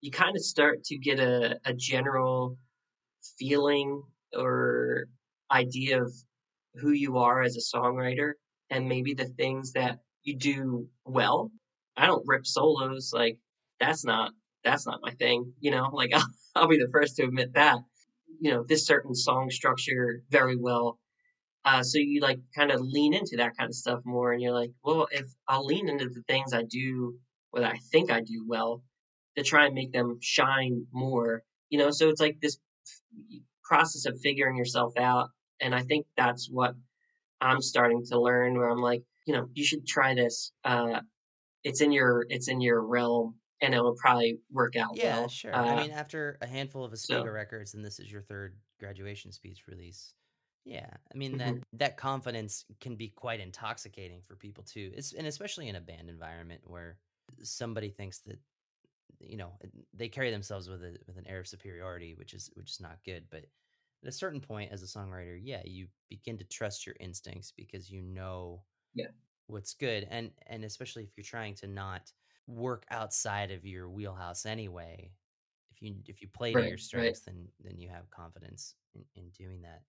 Speaker 2: you kind of start to get a, a general feeling or idea of who you are as a songwriter and maybe the things that you do well. I don't rip solos. Like that's not, that's not my thing, you know, like I'll, I'll be the first to admit that, you know, this certain song structure very well uh, so you like kind of lean into that kind of stuff more, and you're like, well, if I'll lean into the things I do, what I think I do well, to try and make them shine more, you know. So it's like this process of figuring yourself out, and I think that's what I'm starting to learn. Where I'm like, you know, you should try this. Uh, it's in your it's in your realm, and it will probably work out
Speaker 1: yeah,
Speaker 2: well.
Speaker 1: sure. Uh, I mean, after a handful of Aspiga so, records, and this is your third graduation speech release yeah, I mean that mm-hmm. that confidence can be quite intoxicating for people too. It's and especially in a band environment where somebody thinks that you know they carry themselves with a with an air of superiority, which is which is not good. But at a certain point, as a songwriter, yeah, you begin to trust your instincts because you know
Speaker 2: yeah
Speaker 1: what's good, and and especially if you're trying to not work outside of your wheelhouse anyway. If you if you play
Speaker 2: right,
Speaker 1: to your strengths,
Speaker 2: right.
Speaker 1: then then you have confidence in, in doing that.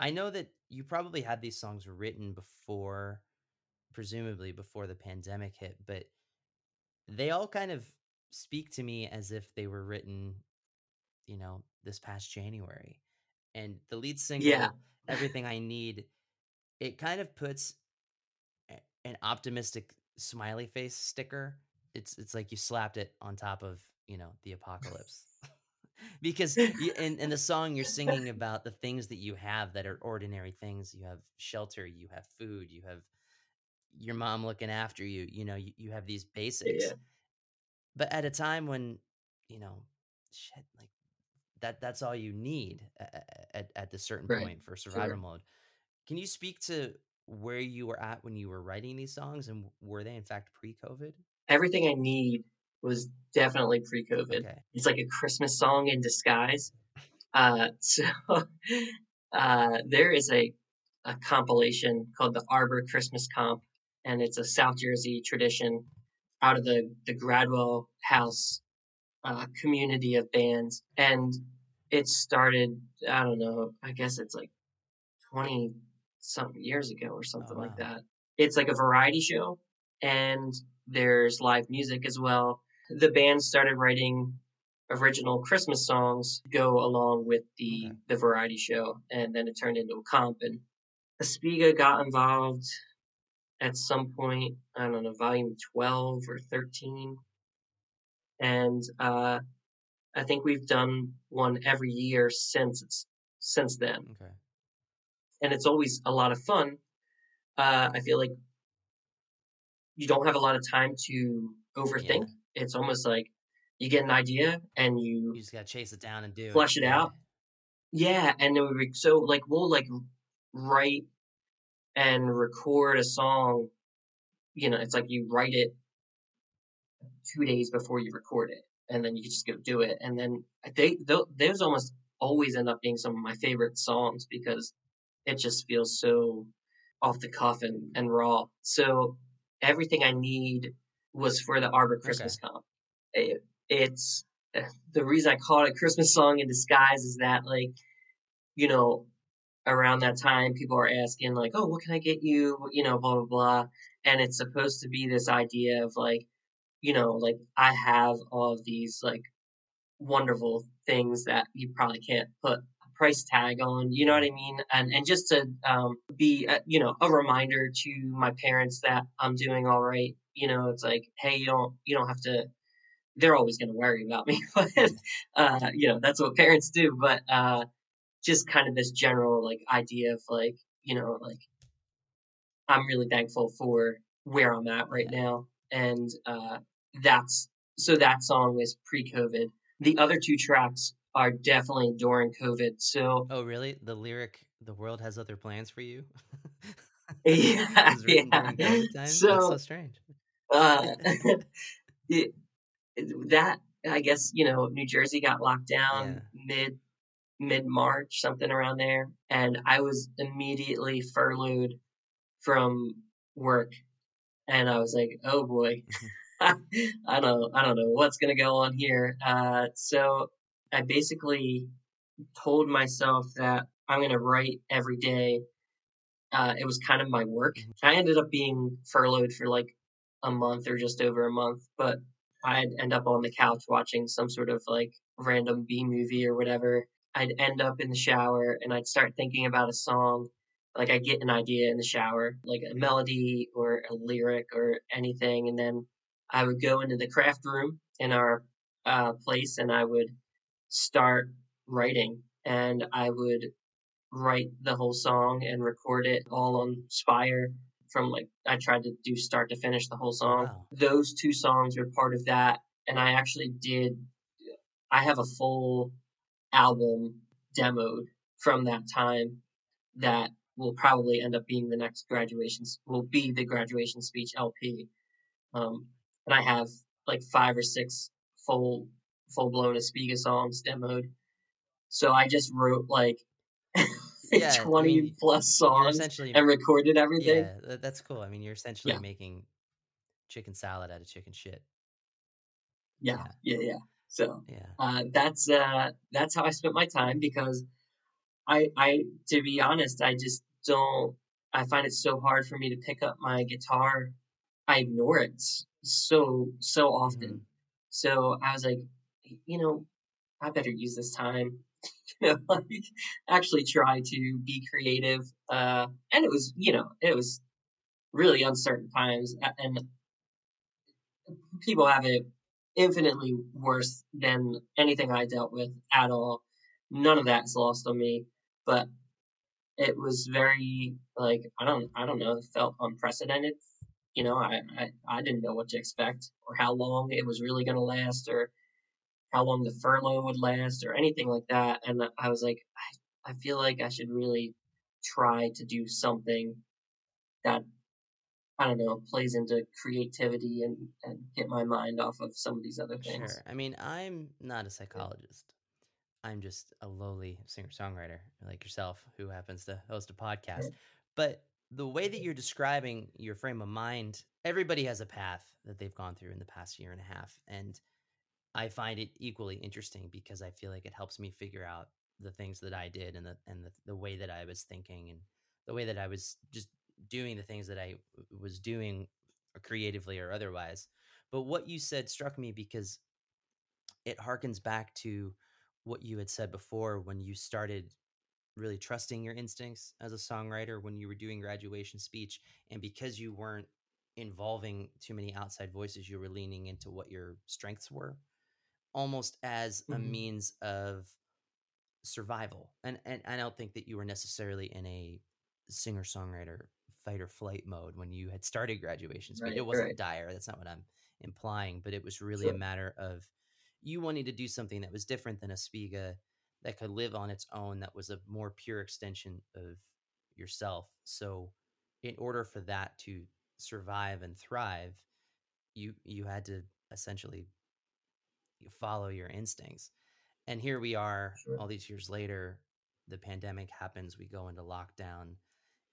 Speaker 1: I know that you probably had these songs written before, presumably before the pandemic hit, but they all kind of speak to me as if they were written, you know, this past January. And the lead single,
Speaker 2: yeah.
Speaker 1: Everything I Need, it kind of puts an optimistic smiley face sticker. It's it's like you slapped it on top of, you know, the apocalypse because you, in, in the song you're singing about the things that you have that are ordinary things you have shelter you have food you have your mom looking after you you know you, you have these basics
Speaker 2: yeah.
Speaker 1: but at a time when you know shit like that that's all you need at, at, at the certain
Speaker 2: right.
Speaker 1: point for survival
Speaker 2: sure.
Speaker 1: mode can you speak to where you were at when you were writing these songs and were they in fact pre-covid
Speaker 2: everything i need was definitely pre-COVID.
Speaker 1: Okay.
Speaker 2: It's like a Christmas song in disguise. Uh, so uh, there is a a compilation called the Arbor Christmas Comp, and it's a South Jersey tradition out of the the Gradwell House uh, community of bands, and it started. I don't know. I guess it's like twenty something years ago or something
Speaker 1: Oh,
Speaker 2: like that. It's like a variety show, and there's live music as well. The band started writing original Christmas songs to go along with the
Speaker 1: Okay.
Speaker 2: the variety show, and then it turned into a comp. And Aspiga got involved at some point. I don't know, volume twelve or thirteen, and uh, I think we've done one every year since it's since then
Speaker 1: Okay.
Speaker 2: and it's always a lot of fun. Uh, I feel like you don't have a lot of time to overthink. It's almost like you get an idea and you,
Speaker 1: You just gotta chase it down and do
Speaker 2: Flush
Speaker 1: it.
Speaker 2: it out. yeah, and then we so like we'll like write and record a song. You know, it's like you write it two days before you record it, and then you just go do it. And then they those almost always end up being some of my favorite songs because it just feels so off the cuff and, and raw. So everything I need was for the Arbor Christmas comp. It, it's eh, the reason I call it a Christmas song in disguise is that like, you know, around that time people are asking like, oh, what can I get you? You know, blah blah blah, and it's supposed to be this idea of like, you know, like I have all of these like wonderful things that you probably can't put price tag on you know what i mean? And and just to um, be a, you know a reminder to my parents that i'm doing all right you know it's like hey you don't you don't have to they're always going to worry about me but uh you know that's what parents do. But uh just kind of this general like idea of like you know like i'm really thankful for where i'm at right now. And uh that's so that song was pre-covid. The other two tracks are definitely during COVID. So
Speaker 1: Oh, really? The lyric, "The world has other plans for you,"
Speaker 2: yeah, yeah.
Speaker 1: COVID. That's
Speaker 2: So
Speaker 1: so strange.
Speaker 2: uh, it, that I guess you know New Jersey got locked down mid mid March, something around there, and I was immediately furloughed from work, and I was like, oh boy. I don't I don't know what's gonna go on here. Uh, so I basically told myself that I'm gonna write every day. Uh, it was kind of my work.
Speaker 1: Mhm.
Speaker 2: I ended up being furloughed for like a month or just over a month, but I'd end up on the couch watching some sort of like random B movie or whatever. I'd end up in the shower and I'd start thinking about a song. Like I get an idea in the shower, like a melody or a lyric or anything, and then I would go into the craft room in our uh, place and I would start writing and I would write the whole song and record it all on Spire from like I tried to do start to finish the whole song.
Speaker 1: wow.
Speaker 2: Those two songs were part of that and I actually did I have a full album demoed from that time that will probably end up being the next graduation will be the graduation speech LP. Um, and I have like five or six full full blown Aspiga songs demoed. So I just wrote like
Speaker 1: Yeah, I
Speaker 2: twenty
Speaker 1: mean,
Speaker 2: plus songs and recorded everything.
Speaker 1: yeah, that's cool. I mean, you're essentially
Speaker 2: Yeah.
Speaker 1: making chicken salad out of chicken shit.
Speaker 2: Yeah, yeah, yeah. So
Speaker 1: Yeah.
Speaker 2: uh, that's uh, that's how I spent my time because I I to be honest, I just don't. I find it so hard for me to pick up my guitar. I ignore it so so often.
Speaker 1: Mhm.
Speaker 2: So I was like, you know, I better use this time. you know, like actually try to be creative. Uh, and it was, you know, it was really uncertain times, and people have it infinitely worse than anything I dealt with at all. None of that's lost on me, but it was very like I don't I don't know, it felt unprecedented. You know, I, I, I didn't know what to expect or how long it was really gonna last or how long the furlough would last or anything like that. And I was like, I, I feel like I should really try to do something that I don't know, plays into creativity and, and get my mind off of some of these other things.
Speaker 1: Sure. I mean, I'm not a psychologist. I'm just a lowly singer songwriter like yourself who happens to host a podcast. But the way that you're describing your frame of mind, everybody has a path that they've gone through in the past year and a half. And I find it equally interesting because I feel like it helps me figure out the things that I did and the and the, the way that I was thinking and the way that I was just doing the things that I was doing creatively or otherwise. But what you said struck me because it harkens back to what you had said before when you started really trusting your instincts as a songwriter when you were doing graduation speech and because you weren't involving too many outside voices you were leaning into what your strengths were almost as a
Speaker 2: Mhm.
Speaker 1: means of survival and and I don't think that you were necessarily in a singer songwriter fight or flight mode when you had started graduations,
Speaker 2: Right,
Speaker 1: it wasn't
Speaker 2: right.
Speaker 1: dire that's not what I'm implying but it was really a matter of you wanting to do something that was different than Aspiga that could live on its own that was a more pure extension of yourself so in order for that to survive and thrive you you had to essentially follow your instincts and here we are
Speaker 2: Sure.
Speaker 1: all these years later the pandemic happens we go into lockdown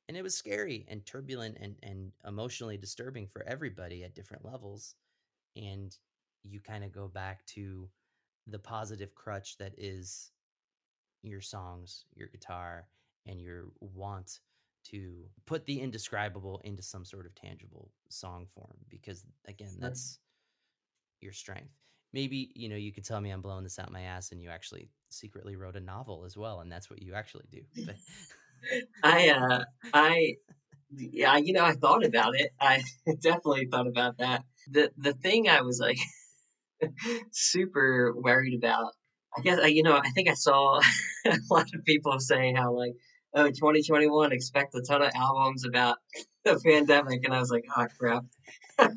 Speaker 1: and it was scary and turbulent and, and emotionally disturbing for everybody at different levels and you kind of go back to the positive crutch that is your songs your guitar and your want to put the indescribable into some sort of tangible song form because again
Speaker 2: Sure.
Speaker 1: that's your strength maybe you know you could tell me i'm blowing this out my ass and you actually secretly wrote a novel as well and that's what you actually do but
Speaker 2: I uh I yeah, you know, I thought about it. I definitely thought about that. The the thing I was like super worried about. I guess I, you know, I think I saw a lot of people saying how like, oh, 2021, expect a ton of albums about the pandemic, and I was like, oh crap, I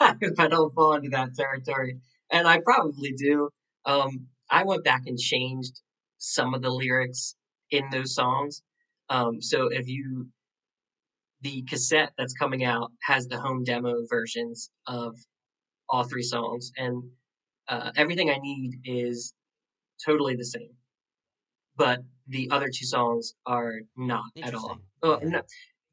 Speaker 2: hope I don't fall into that territory, and I probably do. Um, I went back and changed some of the lyrics in those songs. Um, so if you the cassette that's coming out has the home demo versions of all three songs, and uh, everything I need is totally the same, but the other two songs are not at all. Oh, no,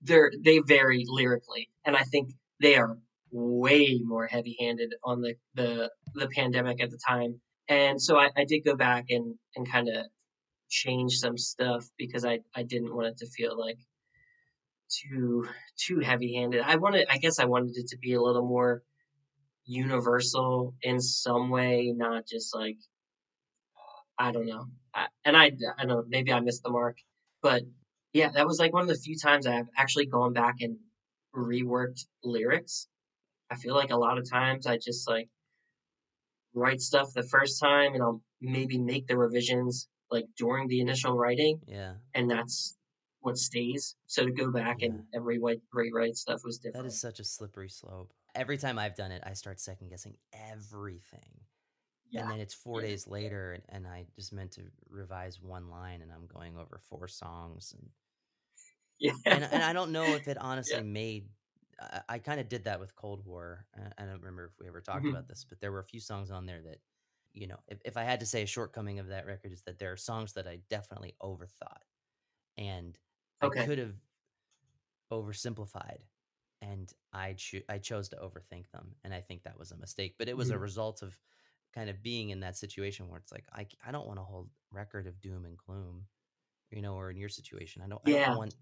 Speaker 2: they're they vary lyrically, and I think they are way more heavy-handed on the the the pandemic at the time. And so I, I did go back and and kind of change some stuff because I I didn't want it to feel like too too heavy-handed. I wanted I guess I wanted it to be a little more universal in some way, not just like uh, I don't know. I, and I I don't know, maybe I missed the mark, but yeah, that was like one of the few times I've actually gone back and reworked lyrics. I feel like a lot of times I just like write stuff the first time and I'll maybe make the revisions like during the initial writing
Speaker 1: yeah
Speaker 2: and that's what stays. So to go back and, and rewrite rewrite stuff was different.
Speaker 1: that is such a slippery slope every time i've done it i start second guessing everything
Speaker 2: yeah.
Speaker 1: and then it's four
Speaker 2: yeah,
Speaker 1: days later and, and i just meant to revise one line and i'm going over four songs and
Speaker 2: yeah.
Speaker 1: and, and I don't know if it honestly
Speaker 2: Yeah.
Speaker 1: made. I, I kind of did that with Cold War. I, I don't remember if we ever talked
Speaker 2: Mhm.
Speaker 1: about this, but there were a few songs on there that, you know, if, if I had to say a shortcoming of that record is that there are songs that I definitely overthought, and I could have oversimplified, and I cho- I chose to overthink them, and I think that was a mistake. But it was a
Speaker 2: Mhm.
Speaker 1: result of kind of being in that situation where it's like I, I don't want to hold record of doom and gloom, you know, or in your situation, I don't I
Speaker 2: Yeah.
Speaker 1: don't want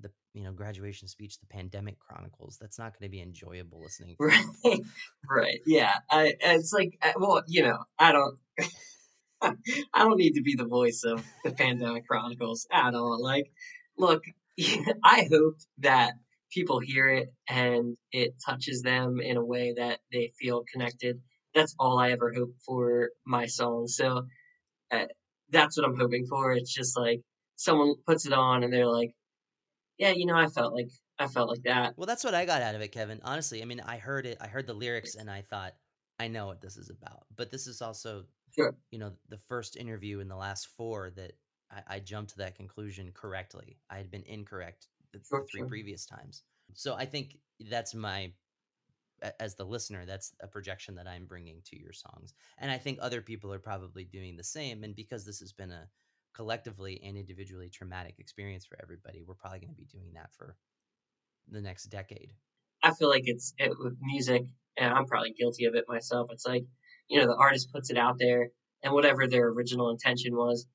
Speaker 1: the you know graduation speech the pandemic chronicles that's not going to be enjoyable listening
Speaker 2: Right, right, yeah. I, it's like, well, you know, I don't, I don't need to be the voice of the Pandemic Chronicles at all. Like, look, I hope that people hear it and it touches them in a way that they feel connected. That's all I ever hope for my song. So uh, that's what I'm hoping for. It's just like someone puts it on and they're like, yeah, you know, I felt like I felt like that.
Speaker 1: well that's what i got out of it kevin honestly i mean i heard it i heard the lyrics and i thought i know what this is about but this is also
Speaker 2: Sure.
Speaker 1: you know the first interview in the last four that i, I jumped to that conclusion correctly i had been incorrect the,
Speaker 2: Sure,
Speaker 1: the three
Speaker 2: sure.
Speaker 1: previous times So I think that's my as the listener that's a projection that i'm bringing to your songs and i think other people are probably doing the same and because this has been a collectively and individually traumatic experience for everybody we're probably going to be doing that for the next decade.
Speaker 2: I feel like it's it, with music and i'm probably guilty of it myself it's like you know the artist puts it out there and whatever their original intention was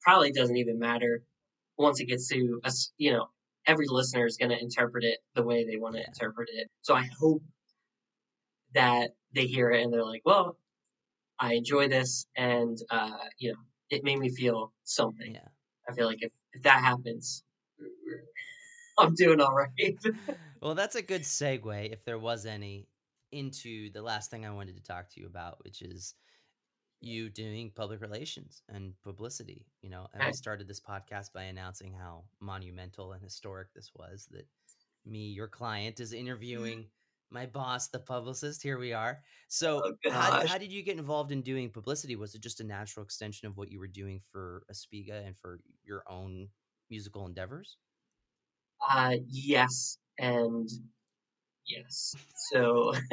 Speaker 2: probably doesn't even matter. Once it gets to us you know every listener is going to interpret it the way they want to yeah. interpret it. So i hope that they hear it and they're like, well, I enjoy this, and uh, you know, it made me feel something.
Speaker 1: Yeah.
Speaker 2: I feel like if, if that happens, I'm doing all right.
Speaker 1: well, that's a good segue, if there was any, into the last thing I wanted to talk to you about, which is you doing public relations and publicity. You know, and I started this podcast by announcing how monumental and historic this was that me, your client, is mm-hmm. interviewing my boss, the publicist. Here we are. So, oh, how, how, did you get involved in doing publicity? Was it just a natural extension of what you were doing for Aspiga and for your own musical endeavors?
Speaker 2: Uh, yes, and yes. So,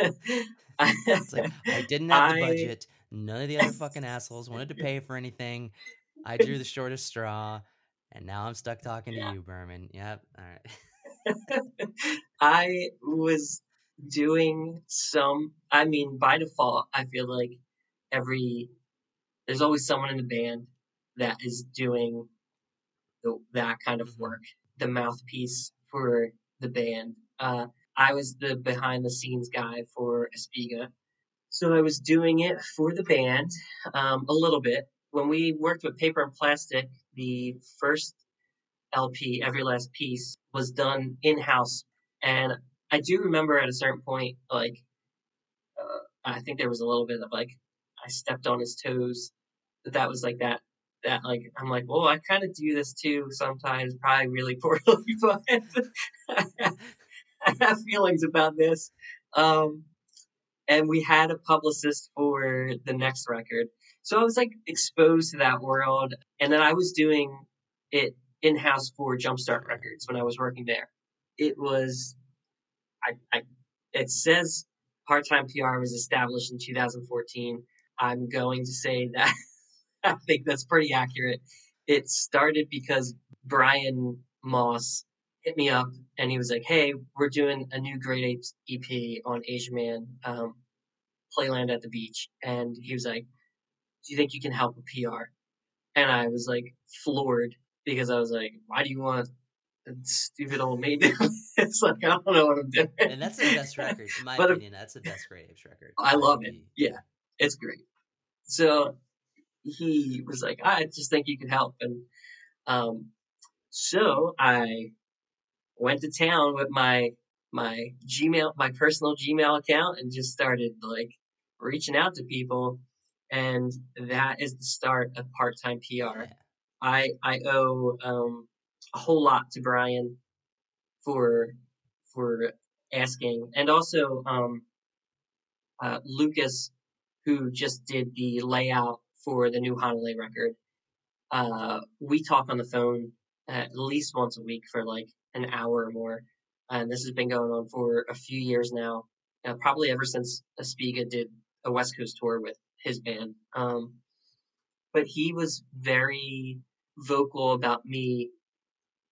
Speaker 2: like,
Speaker 1: I didn't have I... the budget. None of the other fucking assholes wanted to pay for anything. I drew the shortest straw, and now I'm stuck talking yeah. to you, Berman. Yep. All right.
Speaker 2: I was doing some I mean by default I feel like every there's always someone in the band that is doing the, that kind of mm-hmm. work the mouthpiece for the band. Uh, I was the behind the scenes guy for Aspiga. So I was doing it for the band um, a little bit. When we worked with paper and plastic the first LP every last piece was done in house and I do remember at a certain point, like, uh, I think there was a little bit of like, I stepped on his toes. But that was like that, that like, I'm like, well, I kind of do this too sometimes, probably really poorly, but I have feelings about this. Um, and we had a publicist for the next record. So I was like exposed to that world. And then I was doing it in house for Jumpstart Records when I was working there. It was I, I it says part time PR was established in 2014. I'm going to say that I think that's pretty accurate. It started because Brian Moss hit me up and he was like, "Hey, we're doing a new Great Apes EP on Asian Man, um, Playland at the Beach," and he was like, "Do you think you can help with PR?" And I was like floored because I was like, "Why do you want a stupid old me it's like I don't know what I'm doing.
Speaker 1: And that's the best record, in my but opinion. That's the best Apes record.
Speaker 2: I love it. Yeah, it's great. So he was like, I just think you can help, and um, so I went to town with my my Gmail, my personal Gmail account, and just started like reaching out to people, and that is the start of part time PR. Yeah. I I owe um, a whole lot to Brian for for asking, and also um, uh, Lucas, who just did the layout for the new Hanalei record. Uh, we talk on the phone at least once a week for like an hour or more, and this has been going on for a few years now. Uh, probably ever since Aspiga did a West Coast tour with his band. Um, but he was very vocal about me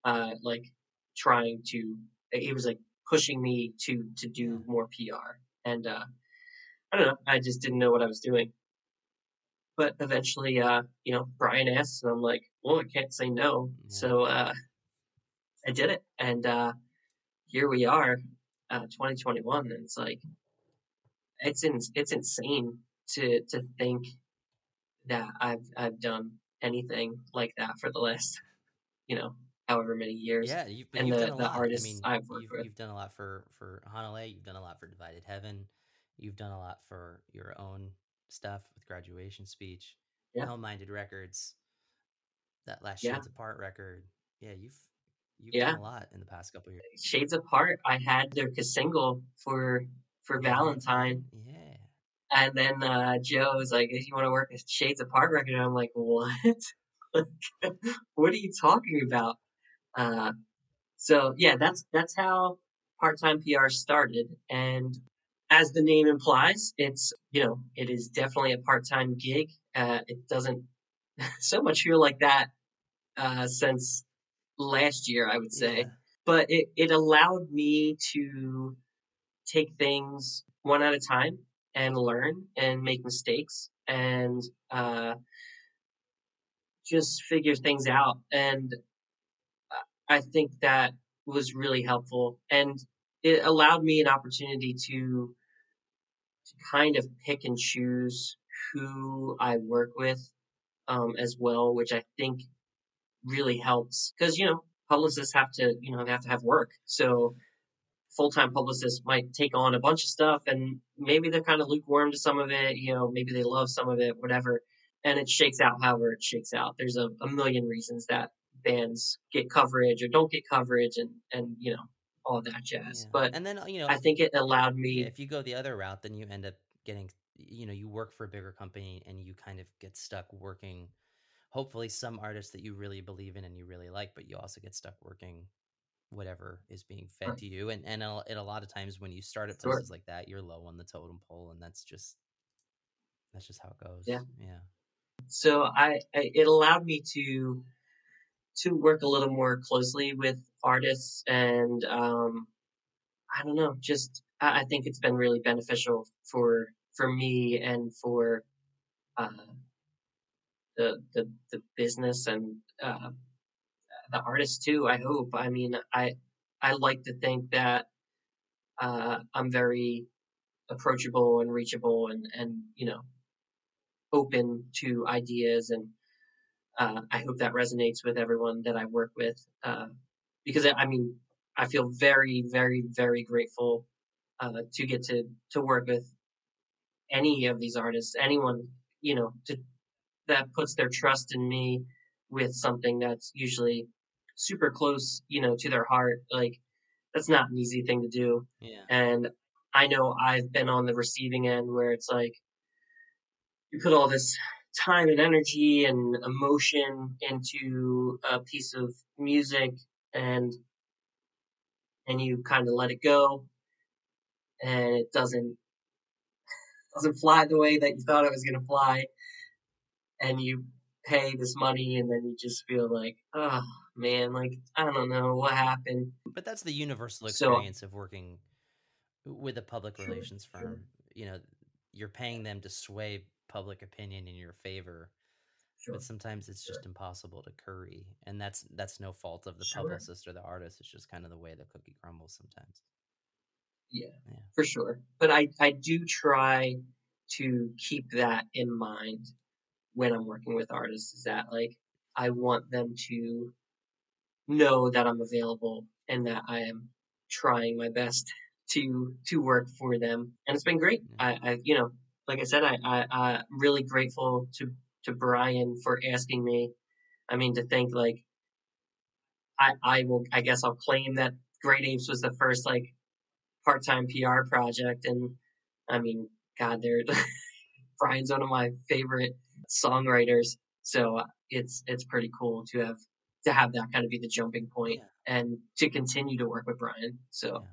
Speaker 2: uh, like trying to he was like pushing me to to do more PR and uh, I don't know. I just didn't know what I was doing. But eventually uh, you know Brian asked and I'm like well I can't say no. Yeah. so uh, I did it. And uh, here we are uh, 2021 and it's like it's in, it's insane to to think that I've I've done anything like that for the last you know however many years.
Speaker 1: Yeah, you've, and you've the, done a the lot. artists I mean, I've worked you've, with. You've done a lot for for Hanalei. You've done a lot for Divided Heaven. You've done a lot for your own stuff with Graduation Speech, yeah. Hell Minded Records, that last Shades. Apart record. Yeah, you've you've yeah. done a lot in the past couple years.
Speaker 2: Shades Apart. I had their single for for yeah. Valentine.
Speaker 1: Yeah.
Speaker 2: And then uh, Joe was like, "If you want to work a Shades Apart record," and I'm like, "What? what are you talking about?" Uh, so yeah, that's that's how part time PR started. And as the name implies, it's, you know, it is definitely a part time gig. Uh, it doesn't so much feel like that uh, since last year, I would say.
Speaker 1: Yeah.
Speaker 2: But it, it allowed me to take things one at a time and learn and make mistakes and uh, just figure things out. And I think that was really helpful. And it allowed me an opportunity to, to kind of pick and choose who I work with um, as well, which I think really helps because you know publicists have to you know they have to have work so full-time publicists might take on a bunch of stuff and maybe they're kind of lukewarm to some of it you know maybe they love some of it whatever and it shakes out however it shakes out there's a, a million reasons that bands get coverage or don't get coverage and and you know all that jazz
Speaker 1: Yeah.
Speaker 2: but
Speaker 1: and then uh, you know
Speaker 2: i think it allowed me
Speaker 1: if you go the other route, then you end up getting, you know, you work for a bigger company and you kind of get stuck working. Hopefully, some artists that you really believe in and you really like, but you also get stuck working whatever is being fed
Speaker 2: Right.
Speaker 1: to you. And and a, and a lot of times when you start at
Speaker 2: Sure.
Speaker 1: places like that, you're low on the totem pole, and that's just that's just how it goes.
Speaker 2: Yeah.
Speaker 1: yeah,
Speaker 2: so I, I it allowed me to to work a little more closely with artists and um i don't know just i, I think it's been really beneficial for for me and for uh the the, the business and uh the artists too i hope. I mean i i like to think that uh i'm very approachable and reachable and and you know open to ideas and uh, I hope that resonates with everyone that I work with uh, because I mean I feel very very very grateful uh, to get to to work with any of these artists anyone you know to, that puts their trust in me with something that's usually super close you know to their heart like that's not an easy thing to do.
Speaker 1: Yeah,
Speaker 2: and I know I've been on the receiving end where it's like you put all this time and energy and emotion into a piece of music and and you kind of let it go. And it doesn't doesn't fly the way that you thought it was going to fly. And you pay this money and then you just feel like oh man like i don't know what happened.
Speaker 1: But that's the universal
Speaker 2: So-
Speaker 1: experience of working with a public relations firm. You know, you're paying them to sway public opinion in your favor.
Speaker 2: sure
Speaker 1: but sometimes it's just impossible to curry and that's that's no fault of the
Speaker 2: Sure.
Speaker 1: publicist or the artist it's just kind of the way the cookie crumbles sometimes
Speaker 2: Yeah,
Speaker 1: Yeah.
Speaker 2: for sure. But I, I do try to keep that in mind when I'm working with artists is that like I want them to know that I'm available and that I am trying my best to to work for them. And it's been great.
Speaker 1: Yeah.
Speaker 2: I, I you know, like I said, I, I I'm really grateful to to Brian for asking me. I mean to think like I I will I guess I'll claim that Great Apes was the first like part-time PR project and I mean god they're Brian's one of my favorite songwriters so uh, it's it's pretty cool to have to have that kind of be the jumping point
Speaker 1: Yeah.
Speaker 2: and to continue to work with Brian so
Speaker 1: Yeah.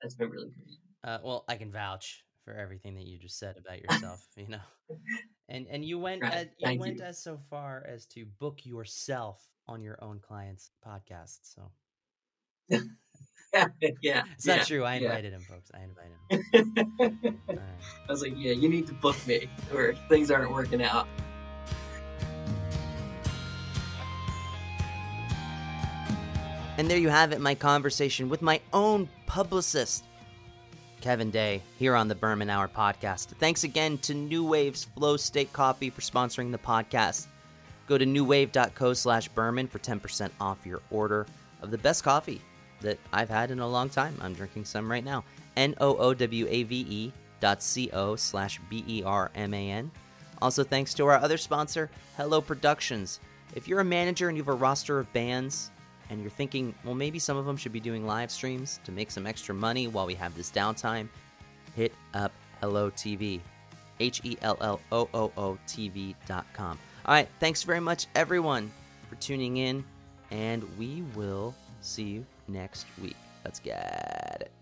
Speaker 2: that's been really great
Speaker 1: uh, well i can vouch for everything that you just said about yourself you know and and you went
Speaker 2: Right,
Speaker 1: as, you
Speaker 2: thank
Speaker 1: went
Speaker 2: you.
Speaker 1: as so far as to book yourself on your own client's podcast so
Speaker 2: yeah yeah
Speaker 1: it's
Speaker 2: yeah,
Speaker 1: not true i
Speaker 2: yeah.
Speaker 1: invited him folks i invited him right.
Speaker 2: I was like yeah you need to book me or things aren't working out
Speaker 1: And there you have it, my conversation with my own publicist, Kevin Day, here on the Berman Hour podcast. Thanks again to NooWave's Flow State Coffee for sponsoring the podcast. Go to NooWave.co slash Berman for 10% off your order of the best coffee that I've had in a long time. I'm drinking some right now. N O O W A V E dot C O slash B E R M A N. Also, thanks to our other sponsor, Hellooo Productions. If you're a manager and you have a roster of bands, and you're thinking, well, maybe some of them should be doing live streams to make some extra money while we have this downtime, hit up Hellooo TV. H E L L O O O TV.com. All right, thanks very much, everyone, for tuning in, and we will see you next week. Let's get it.